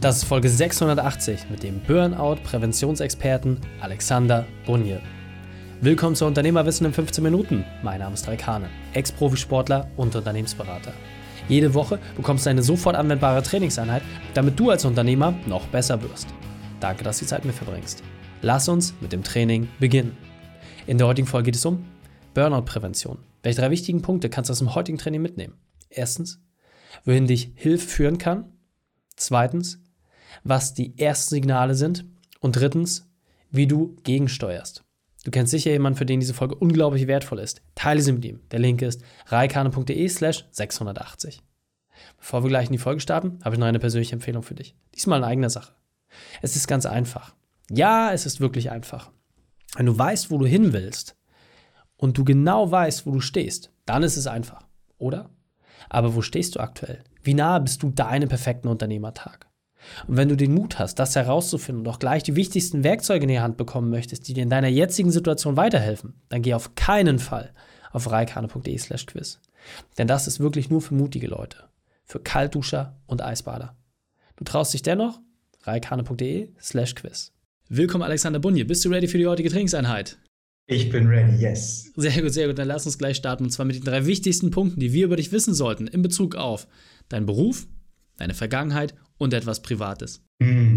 Das ist Folge 680 mit dem Burnout-Präventionsexperten Alexander Bunje. Willkommen zu Unternehmerwissen in 15 Minuten. Mein Name ist Raikane, Ex-Profisportler und Unternehmensberater. Jede Woche bekommst du eine sofort anwendbare Trainingseinheit, damit du als Unternehmer noch besser wirst. Danke, dass du die Zeit mit verbringst. Lass uns mit dem Training beginnen. In der heutigen Folge geht es um Burnout-Prävention. Welche drei wichtigen Punkte kannst du aus dem heutigen Training mitnehmen? Erstens, wohin dich Hilfe führen kann. Zweitens, was die ersten Signale sind und drittens, wie du gegensteuerst. Du kennst sicher jemanden, für den diese Folge unglaublich wertvoll ist. Teile sie mit ihm. Der Link ist reikane.de slash 680. Bevor wir gleich in die Folge starten, habe ich noch eine persönliche Empfehlung für dich. Diesmal in eigener Sache. Es ist ganz einfach. Ja, es ist wirklich einfach. Wenn du weißt, wo du hin willst und du genau weißt, wo du stehst, dann ist es einfach, oder? Aber wo stehst du aktuell? Wie nahe bist du deinem perfekten Unternehmertag? Und wenn du den Mut hast, das herauszufinden und auch gleich die wichtigsten Werkzeuge in die Hand bekommen möchtest, die dir in deiner jetzigen Situation weiterhelfen, dann geh auf keinen Fall auf reikane.de slash quiz. Denn das ist wirklich nur für mutige Leute, für Kaltduscher und Eisbader. Du traust dich dennoch? reikane.de slash quiz. Willkommen Alexander Bunje. Bist du ready für die heutige Trainingseinheit? Ich bin ready, yes. Sehr gut, sehr gut. Dann lass uns gleich starten. Und zwar mit den drei wichtigsten Punkten, die wir über dich wissen sollten in Bezug auf deinen Beruf, deine Vergangenheit und etwas Privates. Hm.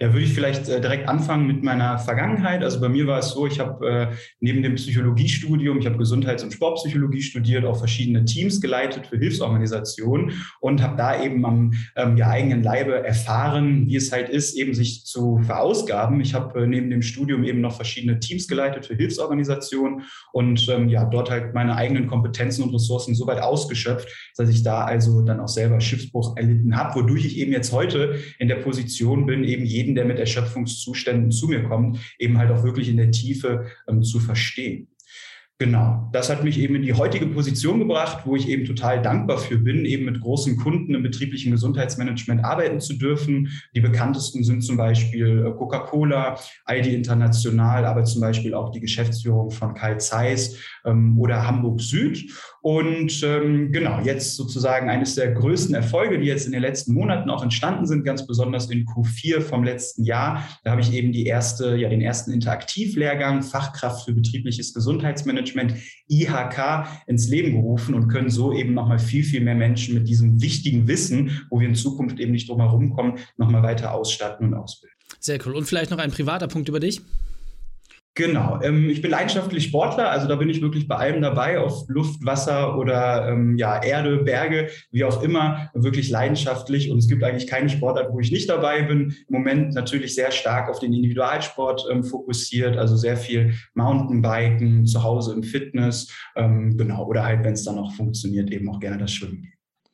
Ja, würde ich vielleicht äh, direkt anfangen mit meiner Vergangenheit. Also bei mir war es so, ich habe äh, neben dem Psychologiestudium, ich habe Gesundheits- und Sportpsychologie studiert, auch verschiedene Teams geleitet für Hilfsorganisationen und habe da eben am ähm, ja, eigenen Leibe erfahren, wie es halt ist, eben sich zu verausgaben. Ich habe äh, neben dem Studium eben noch verschiedene Teams geleitet für Hilfsorganisationen und ähm, ja, dort halt meine eigenen Kompetenzen und Ressourcen so weit ausgeschöpft, dass ich da also dann auch selber Schiffsbruch erlitten habe, wodurch ich eben jetzt heute in der Position bin, eben jeden, der mit Erschöpfungszuständen zu mir kommt, eben halt auch wirklich in der Tiefe ähm, zu verstehen. Genau, das hat mich eben in die heutige Position gebracht, wo ich eben total dankbar für bin, eben mit großen Kunden im betrieblichen Gesundheitsmanagement arbeiten zu dürfen. Die bekanntesten sind zum Beispiel äh, Coca-Cola, Aldi International, aber zum Beispiel auch die Geschäftsführung von Karl Zeiss ähm, oder Hamburg Süd. Und ähm, genau, jetzt sozusagen eines der größten Erfolge, die jetzt in den letzten Monaten auch entstanden sind, ganz besonders in Q4 vom letzten Jahr. Da habe ich eben die erste, ja, den ersten Interaktivlehrgang Fachkraft für betriebliches Gesundheitsmanagement IHK ins Leben gerufen und können so eben nochmal viel, viel mehr Menschen mit diesem wichtigen Wissen, wo wir in Zukunft eben nicht drum herum kommen, nochmal weiter ausstatten und ausbilden. Sehr cool. Und vielleicht noch ein privater Punkt über dich? Genau. Ähm, ich bin leidenschaftlich Sportler, also da bin ich wirklich bei allem dabei, auf Luft, Wasser oder ähm, ja, Erde, Berge, wie auch immer, wirklich leidenschaftlich. Und es gibt eigentlich keine Sportart, wo ich nicht dabei bin. Im Moment natürlich sehr stark auf den Individualsport ähm, fokussiert, also sehr viel Mountainbiken, zu Hause im Fitness, ähm, genau, oder halt, wenn es dann auch funktioniert, eben auch gerne das Schwimmen.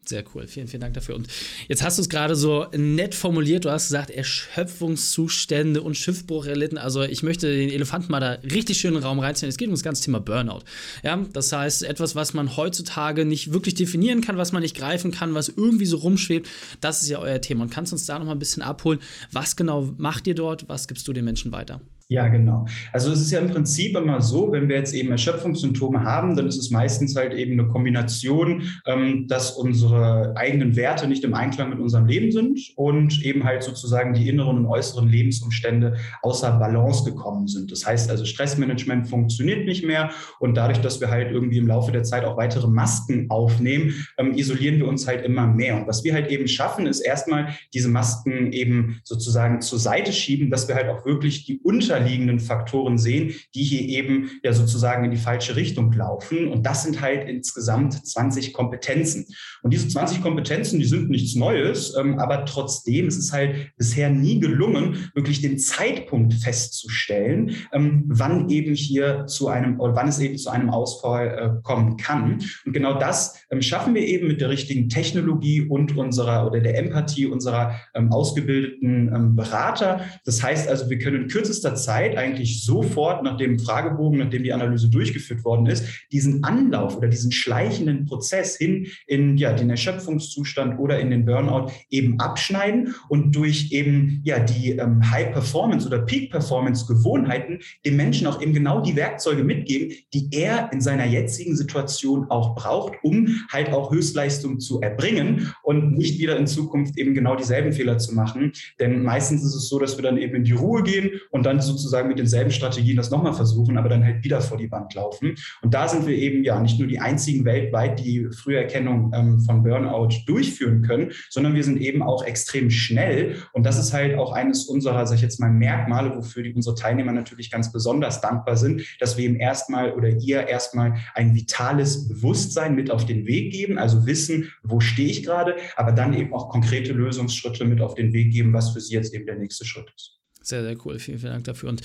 Sehr cool. Vielen, vielen Dank dafür. Und jetzt hast du es gerade so nett formuliert. Du hast gesagt, Erschöpfungszustände und Schiffbruch erlitten. Also ich möchte den Elefanten mal da richtig schön in den Raum reinziehen. Es geht um das ganze Thema Burnout. Ja, das heißt, etwas, was man heutzutage nicht wirklich definieren kann, was man nicht greifen kann, was irgendwie so rumschwebt. Das ist ja euer Thema. Und kannst uns da noch mal ein bisschen abholen. Was genau macht ihr dort? Was gibst du den Menschen weiter? Ja, genau. Also es ist ja im Prinzip immer so, wenn wir jetzt eben Erschöpfungssymptome haben, dann ist es meistens halt eben eine Kombination, ähm, dass unsere eigenen Werte nicht im Einklang mit unserem Leben sind und eben halt sozusagen die inneren und äußeren Lebensumstände außer Balance gekommen sind. Das heißt also, Stressmanagement funktioniert nicht mehr und dadurch, dass wir halt irgendwie im Laufe der Zeit auch weitere Masken aufnehmen, ähm, isolieren wir uns halt immer mehr. Und was wir halt eben schaffen, ist erstmal diese Masken eben sozusagen zur Seite schieben, dass wir halt auch wirklich die unter dahinterliegenden Faktoren sehen, die hier eben ja sozusagen in die falsche Richtung laufen. Und das sind halt insgesamt 20 Kompetenzen. Und diese 20 Kompetenzen, die sind nichts Neues, ähm, aber trotzdem ist es halt bisher nie gelungen, wirklich den Zeitpunkt festzustellen, ähm, wann eben hier zu einem oder wann es eben zu einem Ausfall äh, kommen kann. Und genau das ähm, schaffen wir eben mit der richtigen Technologie und unserer oder der Empathie unserer ausgebildeten Berater. Das heißt also, wir können in kürzester Zeit Zeit eigentlich sofort nach dem Fragebogen, nachdem die Analyse durchgeführt worden ist, diesen Anlauf oder diesen schleichenden Prozess hin in ja, den Erschöpfungszustand oder in den Burnout eben abschneiden und durch eben ja die ähm, High Performance oder Peak Performance Gewohnheiten dem Menschen auch eben genau die Werkzeuge mitgeben, die er in seiner jetzigen Situation auch braucht, um halt auch Höchstleistung zu erbringen und nicht wieder in Zukunft eben genau dieselben Fehler zu machen. Denn meistens ist es so, dass wir dann eben in die Ruhe gehen und dann sozusagen mit denselben Strategien das nochmal versuchen, aber dann halt wieder vor die Wand laufen. Und da sind wir eben ja nicht nur die einzigen weltweit, die Früherkennung ähm, von Burnout durchführen können, sondern wir sind eben auch extrem schnell. Und das ist halt auch eines unserer, sag ich jetzt mal, Merkmale, wofür die, unsere Teilnehmer natürlich ganz besonders dankbar sind, dass wir ihm erstmal oder ihr erstmal ein vitales Bewusstsein mit auf den Weg geben, also wissen, wo stehe ich gerade, aber dann eben auch konkrete Lösungsschritte mit auf den Weg geben, was für sie jetzt eben der nächste Schritt ist. Sehr, sehr cool. Vielen, vielen Dank dafür. Und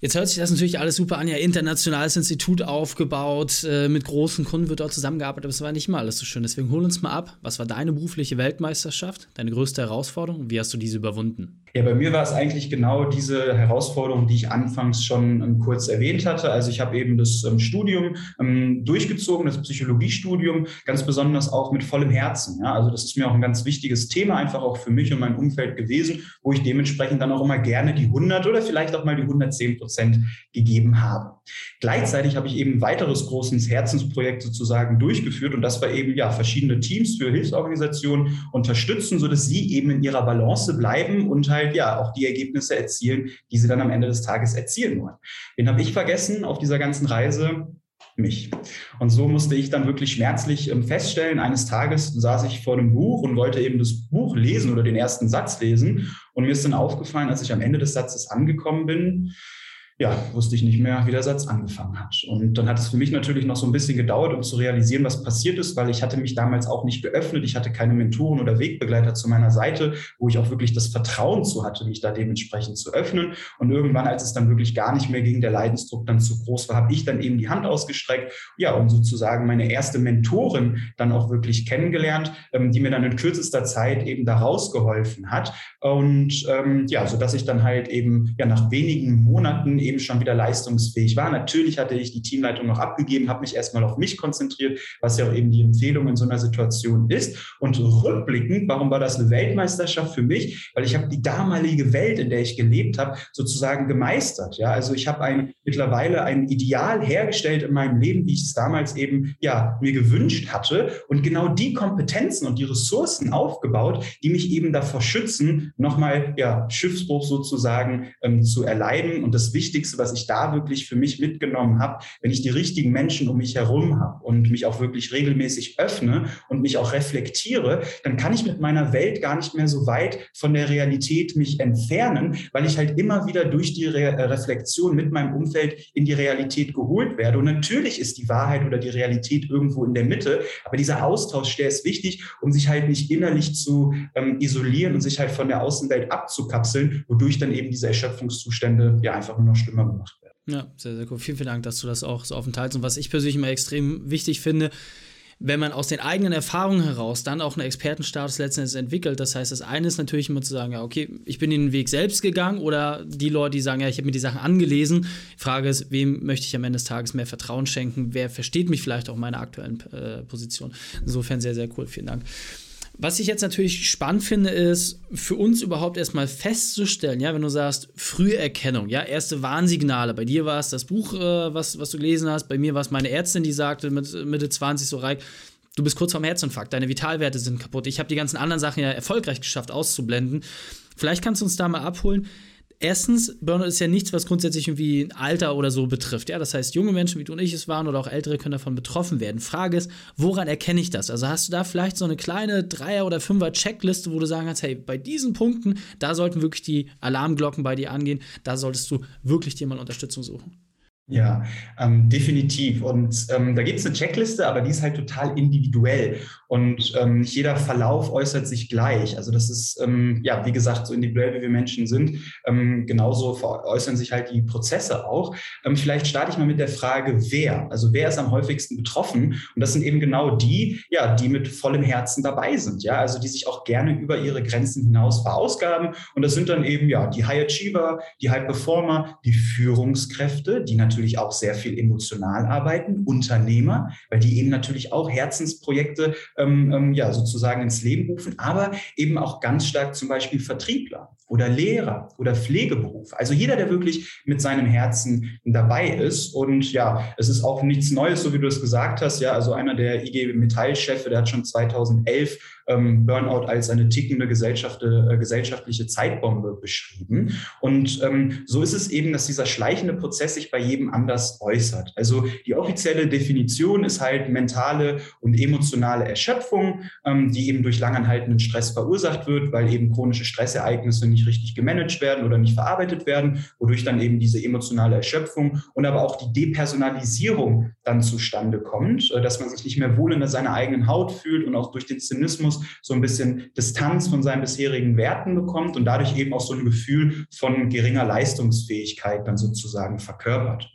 Jetzt hört sich das natürlich alles super an. Ja, internationales Institut aufgebaut, äh, mit großen Kunden wird dort zusammengearbeitet, aber es war nicht mal alles so schön. Deswegen hol uns mal ab. Was war deine berufliche Weltmeisterschaft, deine größte Herausforderung und wie hast du diese überwunden? Ja, bei mir war es eigentlich genau diese Herausforderung, die ich anfangs schon ähm, kurz erwähnt hatte. Also ich habe eben das ähm, Studium ähm, durchgezogen, das Psychologiestudium, ganz besonders auch mit vollem Herzen. Ja? Also das ist mir auch ein ganz wichtiges Thema, einfach auch für mich und mein Umfeld gewesen, wo ich dementsprechend dann auch immer gerne die 100 oder vielleicht auch mal die 110 Prozent gegeben habe. Gleichzeitig habe ich eben ein weiteres großes Herzensprojekt sozusagen durchgeführt und das war eben ja verschiedene Teams für Hilfsorganisationen unterstützen, sodass sie eben in ihrer Balance bleiben und halt ja auch die Ergebnisse erzielen, die sie dann am Ende des Tages erzielen wollen. Den habe ich vergessen auf dieser ganzen Reise? mich. Und so musste ich dann wirklich schmerzlich ähm, feststellen, eines Tages saß ich vor einem Buch und wollte eben das Buch lesen oder den ersten Satz lesen. Und mir ist dann aufgefallen, als ich am Ende des Satzes angekommen bin, ja, wusste ich nicht mehr, wie der Satz angefangen hat. Und dann hat es für mich natürlich noch so ein bisschen gedauert, um zu realisieren, was passiert ist, weil ich hatte mich damals auch nicht geöffnet. Ich hatte keine Mentoren oder Wegbegleiter zu meiner Seite, wo ich auch wirklich das Vertrauen zu hatte, mich da dementsprechend zu öffnen. Und irgendwann, als es dann wirklich gar nicht mehr ging, der Leidensdruck dann zu groß war, habe ich dann eben die Hand ausgestreckt, ja, und sozusagen meine erste Mentorin dann auch wirklich kennengelernt, ähm, die mir dann in kürzester Zeit eben da rausgeholfen hat. Und ähm, ja, so dass ich dann halt eben ja nach wenigen Monaten eben schon wieder leistungsfähig war. Natürlich hatte ich die Teamleitung noch abgegeben, habe mich erstmal auf mich konzentriert, was ja auch eben die Empfehlung in so einer Situation ist. Und rückblickend, warum war das eine Weltmeisterschaft für mich? Weil ich habe die damalige Welt, in der ich gelebt habe, sozusagen gemeistert. Ja, also ich habe ein mittlerweile ein Ideal hergestellt in meinem Leben, wie ich es damals eben ja mir gewünscht hatte und genau die Kompetenzen und die Ressourcen aufgebaut, die mich eben davor schützen, nochmal ja Schiffsbruch sozusagen ähm, zu erleiden. Und das Wichtigste Wichtigste, was ich da wirklich für mich mitgenommen habe, wenn ich die richtigen Menschen um mich herum habe und mich auch wirklich regelmäßig öffne und mich auch reflektiere, dann kann ich mit meiner Welt gar nicht mehr so weit von der Realität mich entfernen, weil ich halt immer wieder durch die Re äh, Reflexion mit meinem Umfeld in die Realität geholt werde. Und natürlich ist die Wahrheit oder die Realität irgendwo in der Mitte, aber dieser Austausch, der ist wichtig, um sich halt nicht innerlich zu ähm, isolieren und sich halt von der Außenwelt abzukapseln, wodurch dann eben diese Erschöpfungszustände ja einfach nur noch schlimmer gemacht werden. Ja, sehr, sehr cool. Vielen, vielen Dank, dass du das auch so offen teilst. Und was ich persönlich immer extrem wichtig finde, wenn man aus den eigenen Erfahrungen heraus dann auch einen Expertenstatus letztendlich entwickelt. Das heißt, das eine ist natürlich immer zu sagen, ja, okay, ich bin den Weg selbst gegangen oder die Leute, die sagen, ja, ich habe mir die Sachen angelesen. Frage ist, wem möchte ich am Ende des Tages mehr Vertrauen schenken? Wer versteht mich vielleicht auch in meiner aktuellen äh, Position? Insofern sehr, sehr cool. Vielen Dank. Was ich jetzt natürlich spannend finde, ist für uns überhaupt erstmal festzustellen, ja, wenn du sagst, Früherkennung, ja, erste Warnsignale. Bei dir war es das Buch, äh, was, was du gelesen hast, bei mir war es meine Ärztin, die sagte mit Mitte 20 so, Reik, du bist kurz vorm Herzinfarkt, deine Vitalwerte sind kaputt. Ich habe die ganzen anderen Sachen ja erfolgreich geschafft auszublenden. Vielleicht kannst du uns da mal abholen erstens, Burnout ist ja nichts, was grundsätzlich irgendwie Alter oder so betrifft. Ja, das heißt, junge Menschen wie du und ich es waren oder auch ältere können davon betroffen werden. Frage ist, woran erkenne ich das? Also hast du da vielleicht so eine kleine Dreier- oder Fünfer-Checkliste, wo du sagen kannst, hey, bei diesen Punkten, da sollten wirklich die Alarmglocken bei dir angehen, da solltest du wirklich dir mal Unterstützung suchen. Ja, ähm, definitiv. Und ähm, da gibt es eine Checkliste, aber die ist halt total individuell. Und ähm, nicht jeder Verlauf äußert sich gleich. Also das ist, ähm, ja, wie gesagt, so individuell wie wir Menschen sind, ähm, genauso äußern sich halt die Prozesse auch. Ähm, vielleicht starte ich mal mit der Frage, wer? Also wer ist am häufigsten betroffen? Und das sind eben genau die, ja, die mit vollem Herzen dabei sind. Ja, also die sich auch gerne über ihre Grenzen hinaus verausgaben. Und das sind dann eben, ja, die High Achiever, die High Performer, die Führungskräfte, die natürlich natürlich auch sehr viel emotional arbeiten, Unternehmer, weil die eben natürlich auch Herzensprojekte ähm, ähm, ja sozusagen ins Leben rufen, aber eben auch ganz stark zum Beispiel Vertriebler oder Lehrer oder Pflegeberuf. Also jeder, der wirklich mit seinem Herzen dabei ist. Und ja, es ist auch nichts Neues, so wie du es gesagt hast. Ja, also einer der IG Metall-Chefe, der hat schon 2011 ähm, Burnout als eine tickende Gesellschaft, äh, gesellschaftliche Zeitbombe beschrieben. Und ähm, so ist es eben, dass dieser schleichende Prozess sich bei jedem anders äußert. Also die offizielle Definition ist halt mentale und emotionale Erschöpfung, ähm, die eben durch langanhaltenden Stress verursacht wird, weil eben chronische Stressereignisse nicht richtig gemanagt werden oder nicht verarbeitet werden, wodurch dann eben diese emotionale Erschöpfung und aber auch die Depersonalisierung dann zustande kommt, äh, dass man sich nicht mehr wohl in seiner eigenen Haut fühlt und auch durch den Zynismus so ein bisschen Distanz von seinen bisherigen Werten bekommt und dadurch eben auch so ein Gefühl von geringer Leistungsfähigkeit dann sozusagen verkörpert.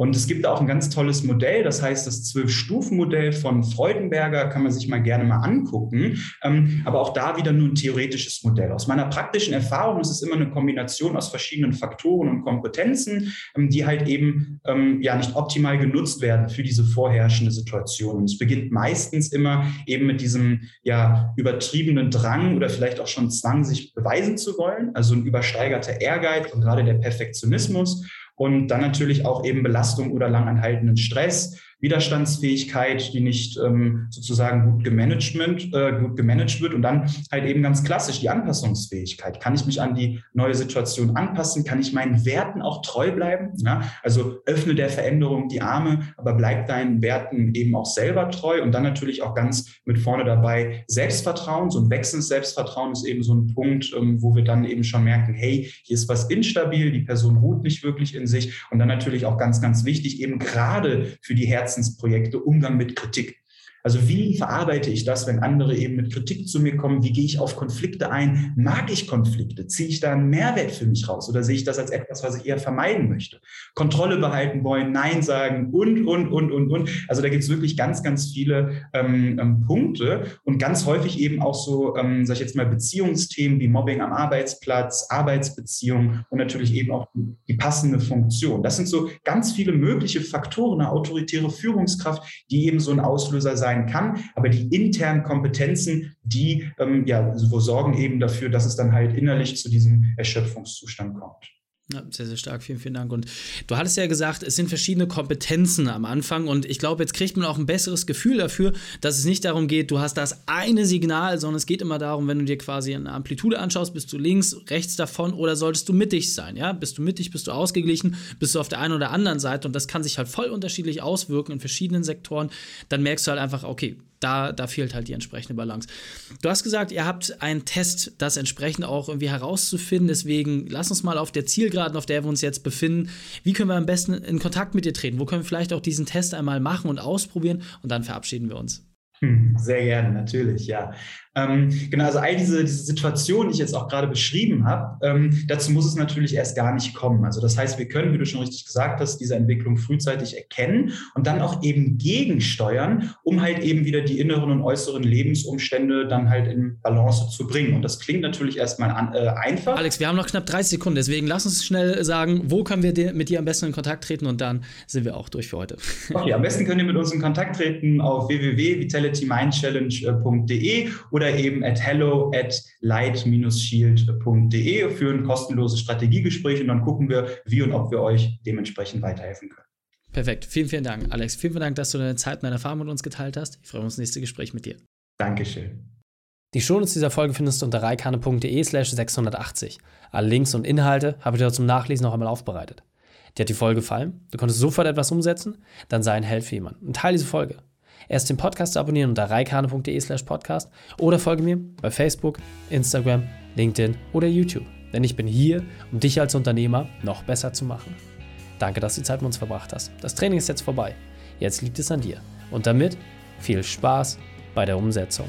Und es gibt auch ein ganz tolles Modell, das heißt das Zwölf-Stufen-Modell von Freudenberger, kann man sich mal gerne mal angucken. Ähm, aber auch da wieder nur ein theoretisches Modell. Aus meiner praktischen Erfahrung ist es immer eine Kombination aus verschiedenen Faktoren und Kompetenzen, ähm, die halt eben ähm, ja nicht optimal genutzt werden für diese vorherrschende Situation. Und es beginnt meistens immer eben mit diesem ja übertriebenen Drang oder vielleicht auch schon Zwang, sich beweisen zu wollen, also ein übersteigerter Ehrgeiz und gerade der Perfektionismus und dann natürlich auch eben Belastung oder langanhaltenden Stress Widerstandsfähigkeit, die nicht ähm, sozusagen gut gemanagement, äh, gut gemanagt wird und dann halt eben ganz klassisch die Anpassungsfähigkeit. Kann ich mich an die neue Situation anpassen? Kann ich meinen Werten auch treu bleiben? Ja? Also öffne der Veränderung die Arme, aber bleib deinen Werten eben auch selber treu und dann natürlich auch ganz mit vorne dabei Selbstvertrauen. So ein wechselndes Selbstvertrauen ist eben so ein Punkt, ähm, wo wir dann eben schon merken, hey, hier ist was instabil, die Person ruht nicht wirklich in sich und dann natürlich auch ganz, ganz wichtig, eben gerade für die Herz Herzensprojekte, Umgang mit Kritik. Also wie verarbeite ich das, wenn andere eben mit Kritik zu mir kommen? Wie gehe ich auf Konflikte ein? Mag ich Konflikte? Ziehe ich da einen Mehrwert für mich raus? Oder sehe ich das als etwas, was ich eher vermeiden möchte? Kontrolle behalten wollen, Nein sagen und, und, und, und, und. Also da gibt es wirklich ganz, ganz viele ähm, ähm, Punkte und ganz häufig eben auch so, ähm, sag ich jetzt mal, Beziehungsthemen wie Mobbing am Arbeitsplatz, Arbeitsbeziehungen und natürlich eben auch die passende Funktion. Das sind so ganz viele mögliche Faktoren, eine autoritäre Führungskraft, die eben so ein Auslöser sein sein kann. Aber die internen Kompetenzen, die ähm, ja, sorgen eben dafür, dass es dann halt innerlich zu diesem Erschöpfungszustand kommt. Ja, sehr, sehr stark. Vielen, vielen Dank. Und du hattest ja gesagt, es sind verschiedene Kompetenzen am Anfang. Und ich glaube, jetzt kriegt man auch ein besseres Gefühl dafür, dass es nicht darum geht, du hast das eine Signal, sondern es geht immer darum, wenn du dir quasi eine Amplitude anschaust, bist du links, rechts davon oder solltest du mittig sein? Ja, bist du mittig, bist du ausgeglichen, bist du auf der einen oder anderen Seite. Und das kann sich halt voll unterschiedlich auswirken in verschiedenen Sektoren. Dann merkst du halt einfach, okay, da, da fehlt halt die entsprechende Balance. Du hast gesagt, ihr habt einen Test, das entsprechend auch irgendwie herauszufinden. Deswegen lass uns mal auf der Zielgeraden, auf der wir uns jetzt befinden, wie können wir am besten in Kontakt mit dir treten? Wo können wir vielleicht auch diesen Test einmal machen und ausprobieren und dann verabschieden wir uns. Hm, sehr gerne, natürlich, ja. Ähm, genau, also all diese, diese Situationen, die ich jetzt auch gerade beschrieben habe, ähm, dazu muss es natürlich erst gar nicht kommen. Also das heißt, wir können, wie du schon richtig gesagt hast, diese Entwicklung frühzeitig erkennen und dann auch eben gegensteuern, um halt eben wieder die inneren und äußeren Lebensumstände dann halt in Balance zu bringen. Und das klingt natürlich erstmal an, äh, einfach. Alex, wir haben noch knapp 30 Sekunden, deswegen lass uns schnell sagen, wo können wir mit dir am besten in Kontakt treten und dann sind wir auch durch für heute. Okay, am besten könnt ihr mit uns in Kontakt treten auf www.vitalitymindchallenge.de oder oder eben at hello at light-shield.de für ein kostenloses Strategiegespräch und dann gucken wir, wie und ob wir euch dementsprechend weiterhelfen können. Perfekt. Vielen, vielen Dank, Alex. Vielen, vielen Dank, dass du deine Zeit und deine Erfahrung mit uns geteilt hast. Ich freue mich auf das nächste Gespräch mit dir. Dankeschön. Die Shownotes dieser Folge findest du unter reikane.de slash 680. Alle Links und Inhalte habe ich dir zum Nachlesen noch einmal aufbereitet. Dir hat die Folge gefallen? Du konntest sofort etwas umsetzen? Dann sei ein Held für jemanden und teile diese Folge. Erst den Podcast abonnieren unter reikane.de slash podcast oder folge mir bei Facebook, Instagram, LinkedIn oder YouTube. Denn ich bin hier, um dich als Unternehmer noch besser zu machen. Danke, dass du die Zeit mit uns verbracht hast. Das Training ist jetzt vorbei. Jetzt liegt es an dir. Und damit viel Spaß bei der Umsetzung.